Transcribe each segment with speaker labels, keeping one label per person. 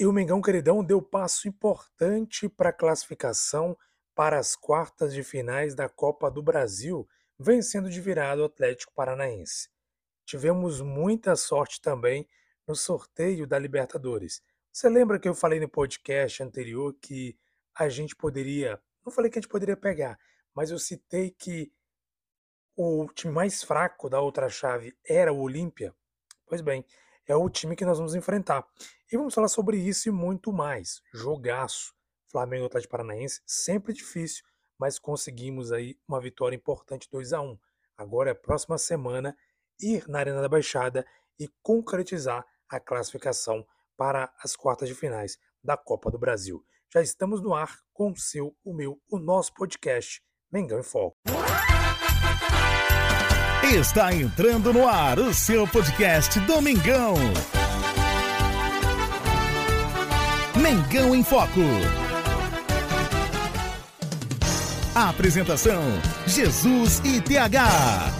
Speaker 1: E o Mengão Queridão deu passo importante para a classificação para as quartas de finais da Copa do Brasil, vencendo de virada o Atlético Paranaense. Tivemos muita sorte também no sorteio da Libertadores. Você lembra que eu falei no podcast anterior que a gente poderia, não falei que a gente poderia pegar, mas eu citei que o time mais fraco da outra chave era o Olímpia? Pois bem, é o time que nós vamos enfrentar. E vamos falar sobre isso e muito mais. Jogaço. Flamengo Atlético Paranaense, sempre difícil, mas conseguimos aí uma vitória importante 2 a 1 Agora é a próxima semana ir na Arena da Baixada e concretizar a classificação para as quartas de finais da Copa do Brasil. Já estamos no ar com o seu, o meu, o nosso podcast Mengão em Foco.
Speaker 2: Está entrando no ar o seu podcast Domingão. Mengão em Foco. Apresentação: Jesus e TH.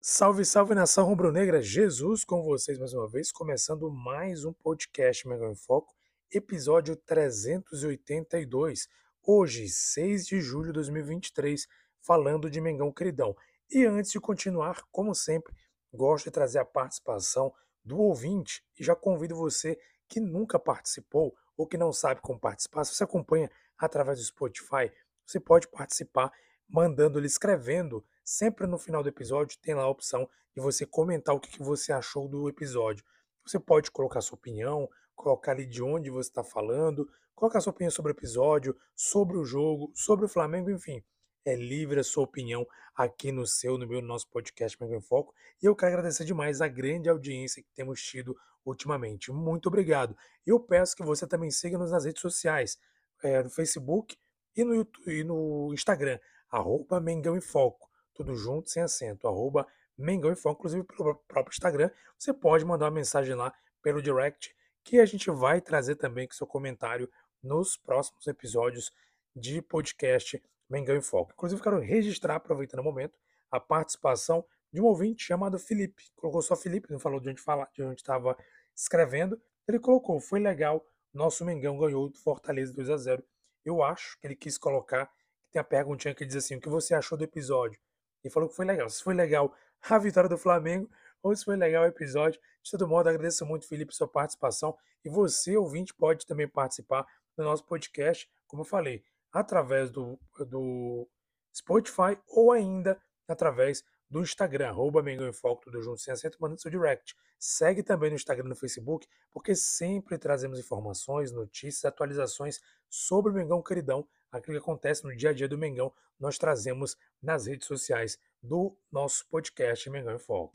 Speaker 1: Salve, salve nação rubro-negra, Jesus com vocês mais uma vez, começando mais um podcast Mengão em Foco, episódio 382, hoje, 6 de julho de 2023 falando de Mengão Queridão. E antes de continuar, como sempre, gosto de trazer a participação do ouvinte e já convido você que nunca participou ou que não sabe como participar, se você acompanha através do Spotify, você pode participar mandando-lhe, escrevendo, sempre no final do episódio tem lá a opção de você comentar o que você achou do episódio. Você pode colocar sua opinião, colocar ali de onde você está falando, colocar sua opinião sobre o episódio, sobre o jogo, sobre o Flamengo, enfim é livre a sua opinião aqui no seu, no meu, no nosso podcast Mega em Foco. E eu quero agradecer demais a grande audiência que temos tido ultimamente. Muito obrigado. E eu peço que você também siga-nos nas redes sociais, é, no Facebook e no, YouTube, e no Instagram, arroba Mengão em Foco. Tudo junto, sem acento, arroba Mengão em Foco, inclusive pelo próprio Instagram. Você pode mandar uma mensagem lá pelo direct, que a gente vai trazer também com seu comentário nos próximos episódios de podcast Mengão em Foco. Inclusive, quero registrar, aproveitando o momento, a participação de um ouvinte chamado Felipe. Colocou só Felipe, não falou de onde fala, de onde estava escrevendo. Ele colocou, foi legal, nosso Mengão ganhou do Fortaleza 2 a 0 Eu acho que ele quis colocar, tem a perguntinha que diz assim, o que você achou do episódio? E falou que foi legal. Se foi legal a vitória do Flamengo, ou se foi legal o episódio. De todo modo, agradeço muito, Felipe, sua participação. E você, ouvinte, pode também participar do nosso podcast. Como eu falei, através do, do Spotify ou ainda através do Instagram, arroba Mengão em Foco, tudo junto, sem acento, mandando seu direct. Segue também no Instagram e no Facebook, porque sempre trazemos informações, notícias, atualizações sobre o Mengão Queridão, aquilo que acontece no dia a dia do Mengão, nós trazemos nas redes sociais do nosso podcast Mengão em Foco.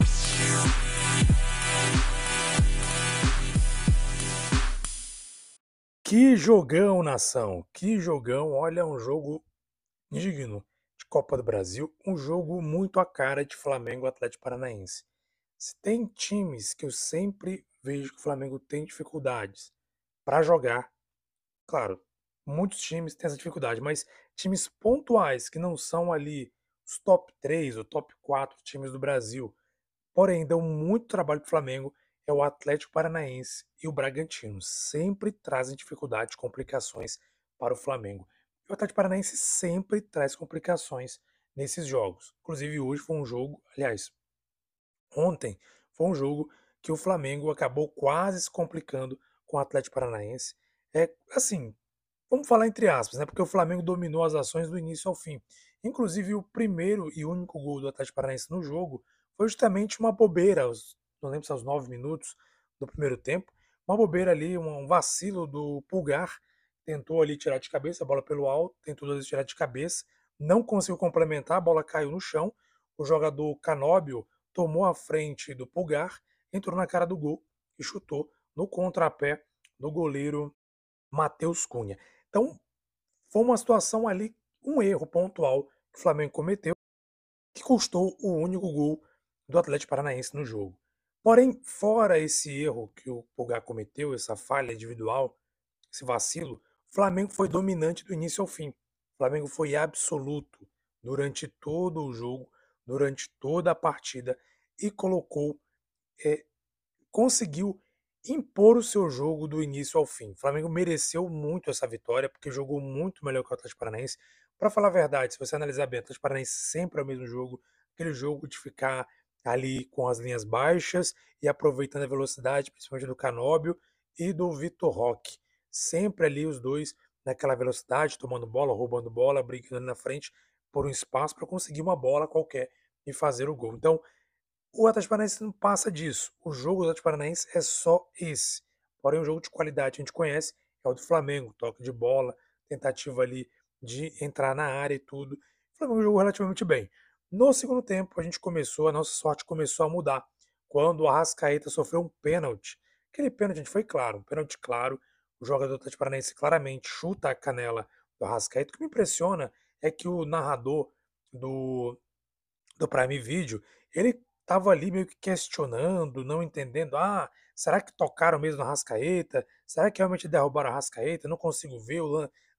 Speaker 1: Que jogão, nação! Que jogão! Olha, um jogo digno de Copa do Brasil, um jogo muito a cara de Flamengo Atlético Paranaense. Se tem times que eu sempre vejo que o Flamengo tem dificuldades para jogar, claro, muitos times têm essa dificuldade, mas times pontuais que não são ali os top 3 ou top 4 times do Brasil, porém dão muito trabalho para o Flamengo é o Atlético Paranaense e o Bragantino. Sempre trazem dificuldades, complicações para o Flamengo. E o Atlético Paranaense sempre traz complicações nesses jogos. Inclusive hoje foi um jogo, aliás, ontem foi um jogo que o Flamengo acabou quase se complicando com o Atlético Paranaense. É assim, vamos falar entre aspas, né? Porque o Flamengo dominou as ações do início ao fim. Inclusive o primeiro e único gol do Atlético Paranaense no jogo foi justamente uma bobeira aos não lembro se aos nove minutos do primeiro tempo. Uma bobeira ali, um vacilo do Pulgar. Tentou ali tirar de cabeça a bola pelo alto, tentou tirar de cabeça, não conseguiu complementar, a bola caiu no chão. O jogador Canóbio tomou a frente do Pulgar, entrou na cara do gol e chutou no contrapé do goleiro Matheus Cunha. Então, foi uma situação ali, um erro pontual que o Flamengo cometeu, que custou o único gol do Atlético Paranaense no jogo. Porém, fora esse erro que o Pulgar cometeu, essa falha individual, esse vacilo, o Flamengo foi dominante do início ao fim. O Flamengo foi absoluto durante todo o jogo, durante toda a partida e colocou, é, conseguiu impor o seu jogo do início ao fim. O Flamengo mereceu muito essa vitória, porque jogou muito melhor que o Atlético Paranaense. Para falar a verdade, se você analisar bem, o Atlético Paranaense sempre é o mesmo jogo, aquele jogo de ficar ali com as linhas baixas e aproveitando a velocidade, principalmente do Canóbio e do Vitor Roque. Sempre ali os dois naquela velocidade, tomando bola, roubando bola, brincando na frente por um espaço para conseguir uma bola qualquer e fazer o gol. Então, o Atlético Paranaense não passa disso. O jogo do Atlético Paranaense é só esse. Porém, o jogo de qualidade a gente conhece é o do Flamengo, toque de bola, tentativa ali de entrar na área e tudo. O Flamengo jogou relativamente bem. No segundo tempo, a gente começou, a nossa sorte começou a mudar. Quando o Arrascaeta sofreu um pênalti. Aquele pênalti, gente, foi claro, um pênalti claro. O jogador Paranaense claramente chuta a canela do Arrascaeta. O que me impressiona é que o narrador do, do Prime Video, ele estava ali meio que questionando, não entendendo. Ah, será que tocaram mesmo na Rascaeta? Será que realmente derrubaram a Rascaeta? Não consigo ver,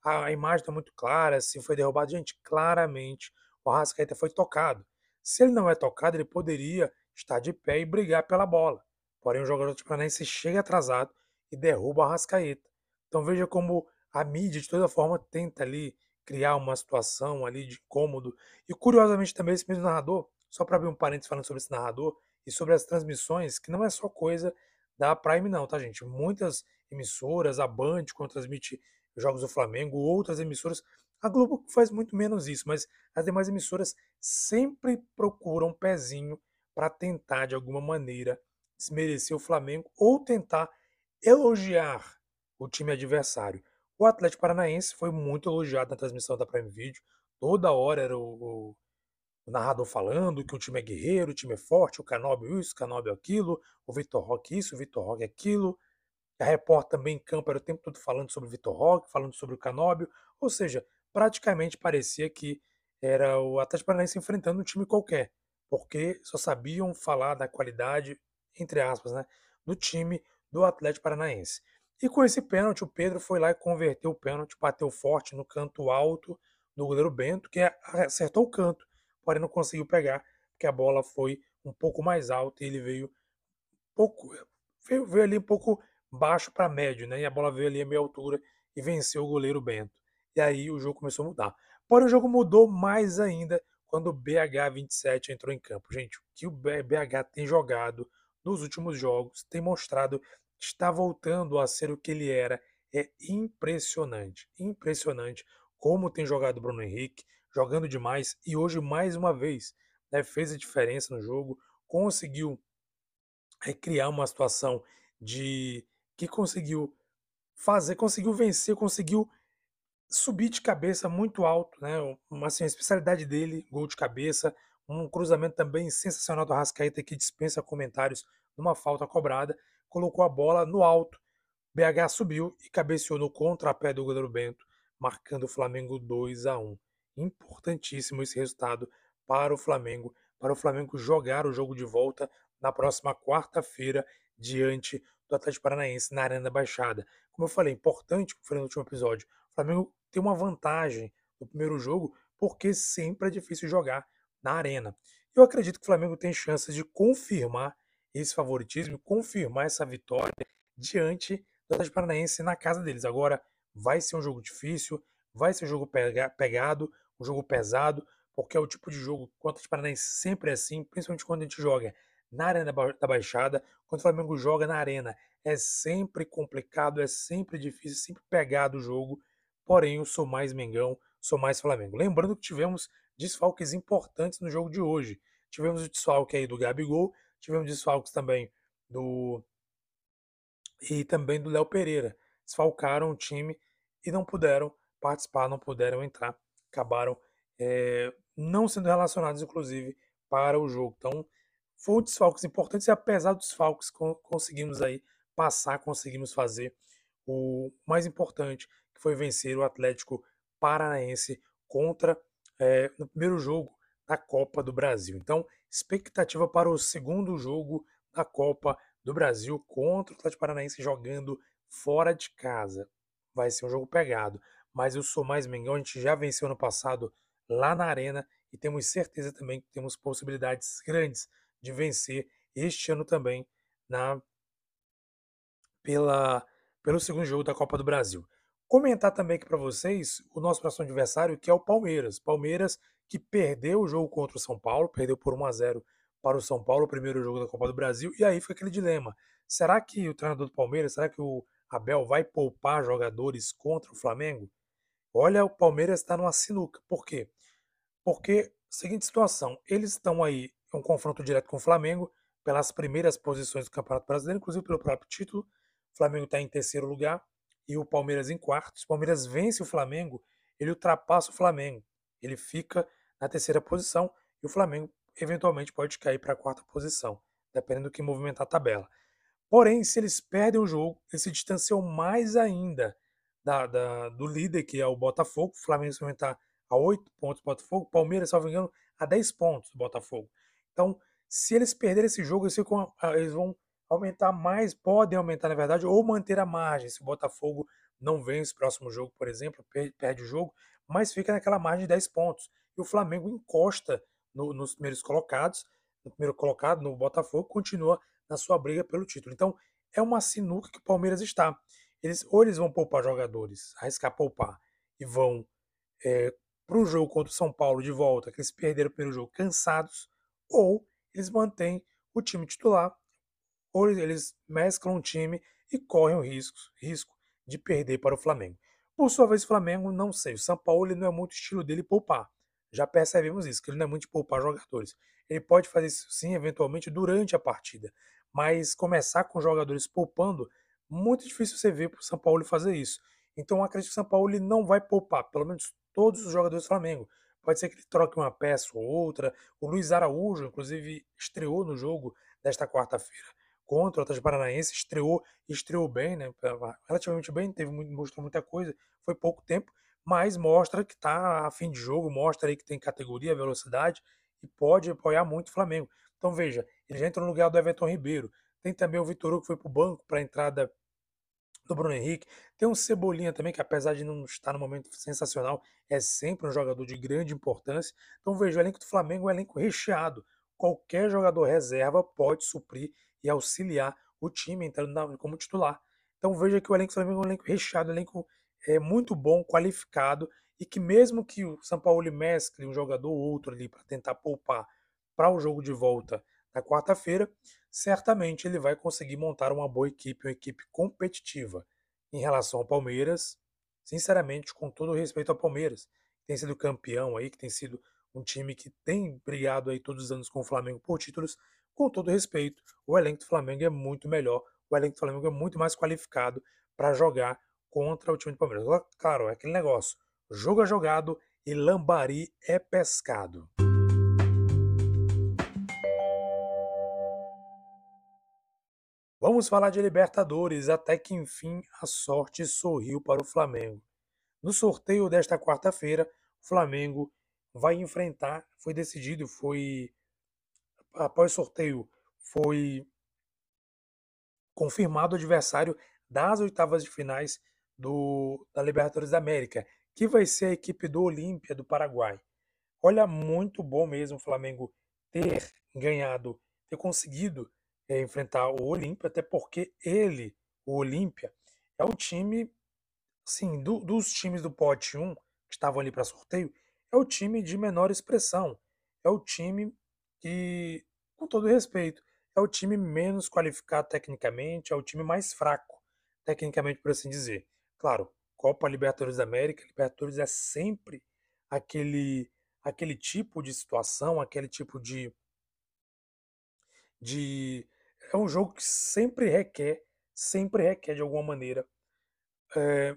Speaker 1: a, a imagem está muito clara, se foi derrubado. Gente, claramente o Rascaeta foi tocado. Se ele não é tocado, ele poderia estar de pé e brigar pela bola. Porém, o jogador de Paranaense chega atrasado e derruba a Rascaeta. Então veja como a mídia, de toda forma, tenta ali criar uma situação ali de incômodo. E curiosamente também esse mesmo narrador só para abrir um parênteses falando sobre esse narrador e sobre as transmissões, que não é só coisa da Prime, não, tá, gente? Muitas emissoras, a Band, quando transmite jogos do Flamengo, outras emissoras, a Globo faz muito menos isso, mas as demais emissoras sempre procuram um pezinho para tentar, de alguma maneira, desmerecer o Flamengo ou tentar elogiar o time adversário. O Atlético Paranaense foi muito elogiado na transmissão da Prime Video. Toda hora era o, o narrador falando que o time é guerreiro, o time é forte, o Canóbio isso, o Canóbio aquilo, o Vitor Roque isso, o Vitor Roque aquilo. A repórter também em campo era o tempo todo falando sobre o Vitor Roque, falando sobre o Canóbio, ou seja, praticamente parecia que era o Atlético Paranaense enfrentando um time qualquer, porque só sabiam falar da qualidade, entre aspas, né, do time do Atlético Paranaense. E com esse pênalti, o Pedro foi lá e converteu o pênalti, bateu forte no canto alto do goleiro Bento, que acertou o canto porém não conseguiu pegar, porque a bola foi um pouco mais alta e ele veio pouco veio, veio ali um pouco baixo para médio, né? E a bola veio ali a meia altura e venceu o goleiro Bento. E aí o jogo começou a mudar. Porém o jogo mudou mais ainda quando o BH27 entrou em campo. Gente, o que o BH tem jogado nos últimos jogos, tem mostrado está voltando a ser o que ele era. É impressionante, impressionante como tem jogado Bruno Henrique, jogando demais e hoje mais uma vez né, fez a diferença no jogo, conseguiu é, criar uma situação de que conseguiu fazer, conseguiu vencer, conseguiu subir de cabeça muito alto, né? Uma assim, a especialidade dele, gol de cabeça, um cruzamento também sensacional do Rascaeta que dispensa comentários numa falta cobrada, colocou a bola no alto. BH subiu e cabeceou no contrapé do goleiro Bento, marcando o Flamengo 2 a 1 importantíssimo esse resultado para o Flamengo, para o Flamengo jogar o jogo de volta na próxima quarta-feira diante do Atlético Paranaense na Arena da Baixada. Como eu falei, importante, como falei no último episódio, Flamengo tem uma vantagem no primeiro jogo porque sempre é difícil jogar na Arena. Eu acredito que o Flamengo tem chances de confirmar esse favoritismo, confirmar essa vitória diante do Atlético Paranaense na casa deles. Agora vai ser um jogo difícil, vai ser um jogo pegado, um jogo pesado, porque é o tipo de jogo contra o Paranaense sempre é assim, principalmente quando a gente joga na Arena da Baixada, quando o Flamengo joga na Arena. É sempre complicado, é sempre difícil, sempre pegado o jogo, porém eu sou mais Mengão, sou mais Flamengo. Lembrando que tivemos desfalques importantes no jogo de hoje. Tivemos o desfalque aí do Gabigol, tivemos desfalques também do e também do Léo Pereira. Desfalcaram o time e não puderam participar, não puderam entrar acabaram é, não sendo relacionados, inclusive, para o jogo. Então, foram desfalques importantes e apesar dos desfalques, conseguimos aí passar, conseguimos fazer o mais importante, que foi vencer o Atlético Paranaense contra é, no primeiro jogo da Copa do Brasil. Então, expectativa para o segundo jogo da Copa do Brasil contra o Atlético Paranaense jogando fora de casa. Vai ser um jogo pegado mas eu sou mais Mengão. A gente já venceu no passado lá na Arena e temos certeza também que temos possibilidades grandes de vencer este ano também na pela, pelo segundo jogo da Copa do Brasil. Comentar também aqui para vocês o nosso próximo adversário, que é o Palmeiras. Palmeiras que perdeu o jogo contra o São Paulo, perdeu por 1 a 0 para o São Paulo, o primeiro jogo da Copa do Brasil, e aí fica aquele dilema. Será que o treinador do Palmeiras, será que o Abel vai poupar jogadores contra o Flamengo? Olha, o Palmeiras está numa sinuca. Por quê? Porque, seguinte situação, eles estão aí em um confronto direto com o Flamengo pelas primeiras posições do Campeonato Brasileiro, inclusive pelo próprio título. O Flamengo está em terceiro lugar e o Palmeiras em quarto. Se o Palmeiras vence o Flamengo, ele ultrapassa o Flamengo. Ele fica na terceira posição e o Flamengo eventualmente pode cair para a quarta posição, dependendo do que movimentar a tabela. Porém, se eles perdem o jogo, eles se distanciam mais ainda da, da, do líder, que é o Botafogo. O Flamengo vai aumentar a 8 pontos do Botafogo, Palmeiras, salvo engano, a 10 pontos do Botafogo. Então, se eles perderem esse jogo, eles, ficam, eles vão aumentar mais, podem aumentar, na verdade, ou manter a margem. Se o Botafogo não vence o próximo jogo, por exemplo, perde o jogo, mas fica naquela margem de 10 pontos. E o Flamengo encosta no, nos primeiros colocados, no primeiro colocado, no Botafogo, continua na sua briga pelo título. Então, é uma sinuca que o Palmeiras está. Eles, ou eles vão poupar jogadores, arriscar poupar, e vão é, para o jogo contra o São Paulo de volta, que eles perderam o primeiro jogo cansados, ou eles mantêm o time titular, ou eles mesclam o time e correm o risco, risco de perder para o Flamengo. Por sua vez, o Flamengo, não sei, o São Paulo não é muito estilo dele poupar. Já percebemos isso, que ele não é muito de poupar jogadores. Ele pode fazer isso sim, eventualmente, durante a partida. Mas começar com jogadores poupando, muito difícil você ver para o São Paulo fazer isso. Então, acredito que o São Paulo ele não vai poupar, pelo menos todos os jogadores do Flamengo. Pode ser que ele troque uma peça ou outra. O Luiz Araújo, inclusive, estreou no jogo desta quarta-feira contra o Atlético Paranaense, estreou estreou bem, né? Relativamente bem, teve mostrou muita coisa, foi pouco tempo, mas mostra que está a fim de jogo, mostra aí que tem categoria, velocidade e pode apoiar muito o Flamengo. Então veja, ele já entrou no lugar do Everton Ribeiro. Tem também o Vitor Hugo que foi para o banco para a entrada do Bruno Henrique. Tem um Cebolinha também, que apesar de não estar no momento sensacional, é sempre um jogador de grande importância. Então veja, o elenco do Flamengo é um elenco recheado. Qualquer jogador reserva pode suprir e auxiliar o time entrando como titular. Então veja que o elenco do Flamengo é um elenco recheado, um elenco é, muito bom, qualificado, e que mesmo que o São Paulo mescle um jogador ou outro ali para tentar poupar para o jogo de volta na quarta-feira, certamente ele vai conseguir montar uma boa equipe, uma equipe competitiva. Em relação ao Palmeiras, sinceramente, com todo o respeito ao Palmeiras, que tem sido campeão aí, que tem sido um time que tem brigado aí todos os anos com o Flamengo por títulos, com todo respeito, o elenco do Flamengo é muito melhor, o elenco do Flamengo é muito mais qualificado para jogar contra o time do Palmeiras. Claro, é aquele negócio, jogo é jogado e lambari é pescado. Vamos falar de Libertadores, até que enfim a sorte sorriu para o Flamengo. No sorteio desta quarta-feira, o Flamengo vai enfrentar, foi decidido, foi após sorteio, foi confirmado o adversário das oitavas de finais do, da Libertadores da América, que vai ser a equipe do Olímpia do Paraguai. Olha, muito bom mesmo o Flamengo ter ganhado, ter conseguido é, enfrentar o Olímpia, até porque ele, o Olímpia, é o time, sim, do, dos times do pote 1 que estavam ali para sorteio, é o time de menor expressão. É o time que, com todo respeito, é o time menos qualificado tecnicamente, é o time mais fraco, tecnicamente, por assim dizer. Claro, Copa Libertadores da América, Libertadores é sempre aquele aquele tipo de situação, aquele tipo de de é um jogo que sempre requer, sempre requer de alguma maneira, é,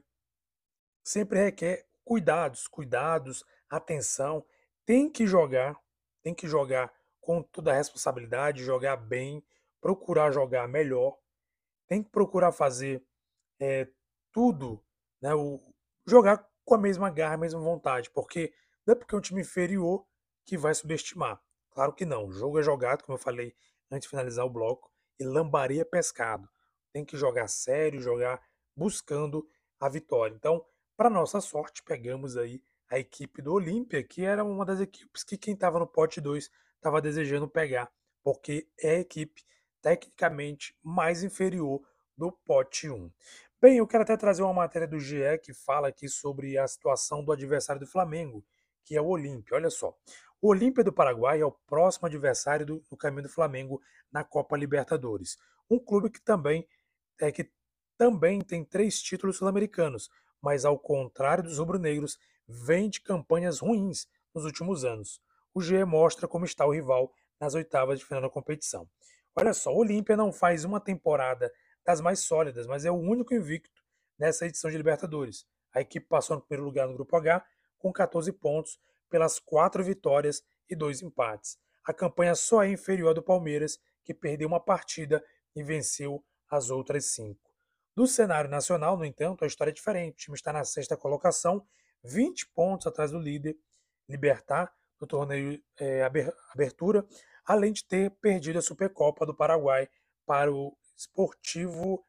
Speaker 1: sempre requer cuidados, cuidados, atenção. Tem que jogar, tem que jogar com toda a responsabilidade, jogar bem, procurar jogar melhor, tem que procurar fazer é, tudo, né, o, jogar com a mesma garra, a mesma vontade, porque não é porque é um time inferior que vai subestimar. Claro que não. O jogo é jogado, como eu falei antes de finalizar o bloco e lambaria pescado. Tem que jogar sério, jogar buscando a vitória. Então, para nossa sorte, pegamos aí a equipe do Olímpia, que era uma das equipes que quem estava no pote 2 estava desejando pegar, porque é a equipe tecnicamente mais inferior do pote 1. Bem, eu quero até trazer uma matéria do GE que fala aqui sobre a situação do adversário do Flamengo, que é o Olímpia. Olha só. O Olímpia do Paraguai é o próximo adversário do, do caminho do Flamengo na Copa Libertadores. Um clube que também é que também tem três títulos sul-americanos, mas ao contrário dos rubro-negros, vem de campanhas ruins nos últimos anos. O GE mostra como está o rival nas oitavas de final da competição. Olha só, o Olímpia não faz uma temporada das mais sólidas, mas é o único invicto nessa edição de Libertadores. A equipe passou no primeiro lugar no Grupo H com 14 pontos pelas quatro vitórias e dois empates. A campanha só é inferior à do Palmeiras, que perdeu uma partida e venceu as outras cinco. Do cenário nacional, no entanto, a história é diferente. O time está na sexta colocação, 20 pontos atrás do líder, Libertar, no torneio é, Abertura, além de ter perdido a Supercopa do Paraguai para o Esportivo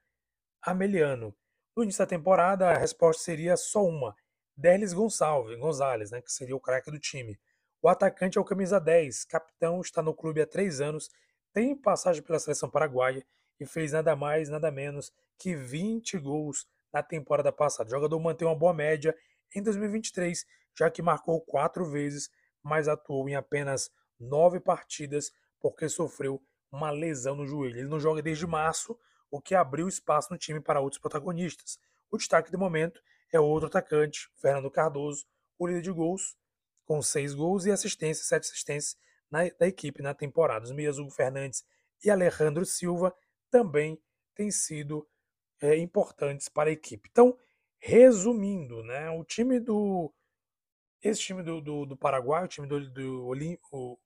Speaker 1: Ameliano. No início da temporada, a resposta seria só uma: Derlis Gonçalves, Gonzalez, né, que seria o craque do time. O atacante é o camisa 10, capitão, está no clube há três anos, tem passagem pela seleção paraguaia e fez nada mais, nada menos que 20 gols na temporada passada. O jogador mantém uma boa média em 2023, já que marcou quatro vezes, mas atuou em apenas nove partidas porque sofreu uma lesão no joelho. Ele não joga desde março, o que abriu espaço no time para outros protagonistas. O destaque do momento é outro atacante, Fernando Cardoso, o líder de gols, com seis gols e assistências, sete assistências na, da equipe na temporada. Os meias Hugo Fernandes e Alejandro Silva também têm sido é, importantes para a equipe. Então, resumindo, né, o time do. Esse time do, do, do Paraguai, o time do, do, Olim, o,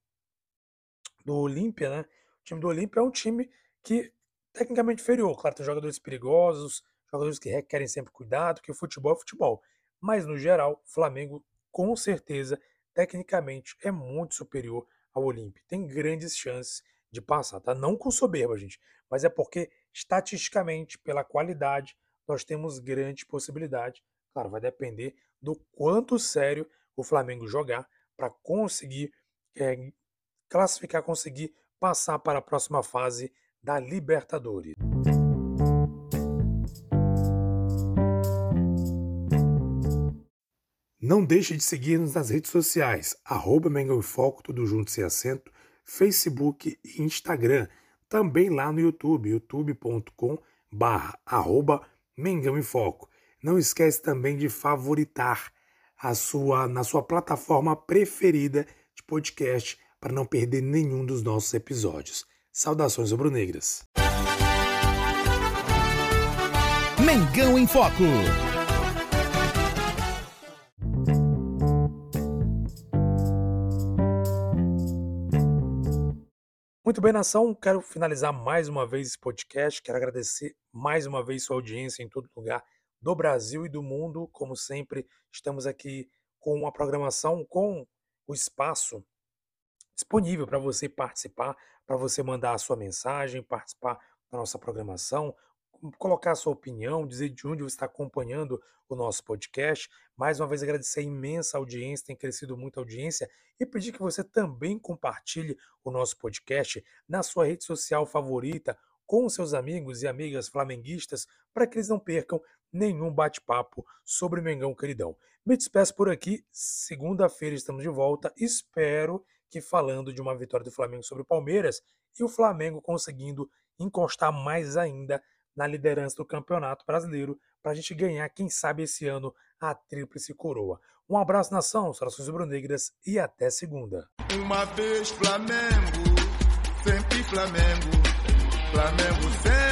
Speaker 1: do Olímpia, né? O time do Olímpia é um time que tecnicamente inferior. Claro, tem jogadores perigosos, jogadores que requerem sempre cuidado, que o futebol é futebol. Mas, no geral, o Flamengo, com certeza, tecnicamente, é muito superior ao Olímpia. Tem grandes chances de passar, tá? Não com soberba, gente, mas é porque, estatisticamente, pela qualidade, nós temos grande possibilidade. Claro, vai depender do quanto sério o Flamengo jogar para conseguir é, classificar, conseguir passar para a próxima fase da Libertadores. Não deixe de seguir-nos nas redes sociais, arroba Mengão Foco, tudo junto sem acento, Facebook e Instagram. Também lá no YouTube, youtube.com barra Mengão Foco. Não esquece também de favoritar a sua na sua plataforma preferida de podcast para não perder nenhum dos nossos episódios. Saudações rubro-negras.
Speaker 2: Mengão em Foco.
Speaker 1: Muito bem, nação. Quero finalizar mais uma vez esse podcast. Quero agradecer mais uma vez sua audiência em todo lugar do Brasil e do mundo. Como sempre, estamos aqui com a programação, com o espaço disponível para você participar, para você mandar a sua mensagem, participar da nossa programação, colocar a sua opinião, dizer de onde você está acompanhando o nosso podcast. Mais uma vez agradecer a imensa audiência, tem crescido muito a audiência e pedir que você também compartilhe o nosso podcast na sua rede social favorita com seus amigos e amigas flamenguistas para que eles não percam nenhum bate-papo sobre Mengão Queridão. Me despeço por aqui. Segunda-feira estamos de volta. Espero que falando de uma vitória do Flamengo sobre o Palmeiras e o Flamengo conseguindo encostar mais ainda na liderança do Campeonato Brasileiro para a gente ganhar, quem sabe, esse ano a Tríplice Coroa. Um abraço, nação, saudações rubro-negras e até segunda.
Speaker 3: Uma vez Flamengo, sempre Flamengo, Flamengo sempre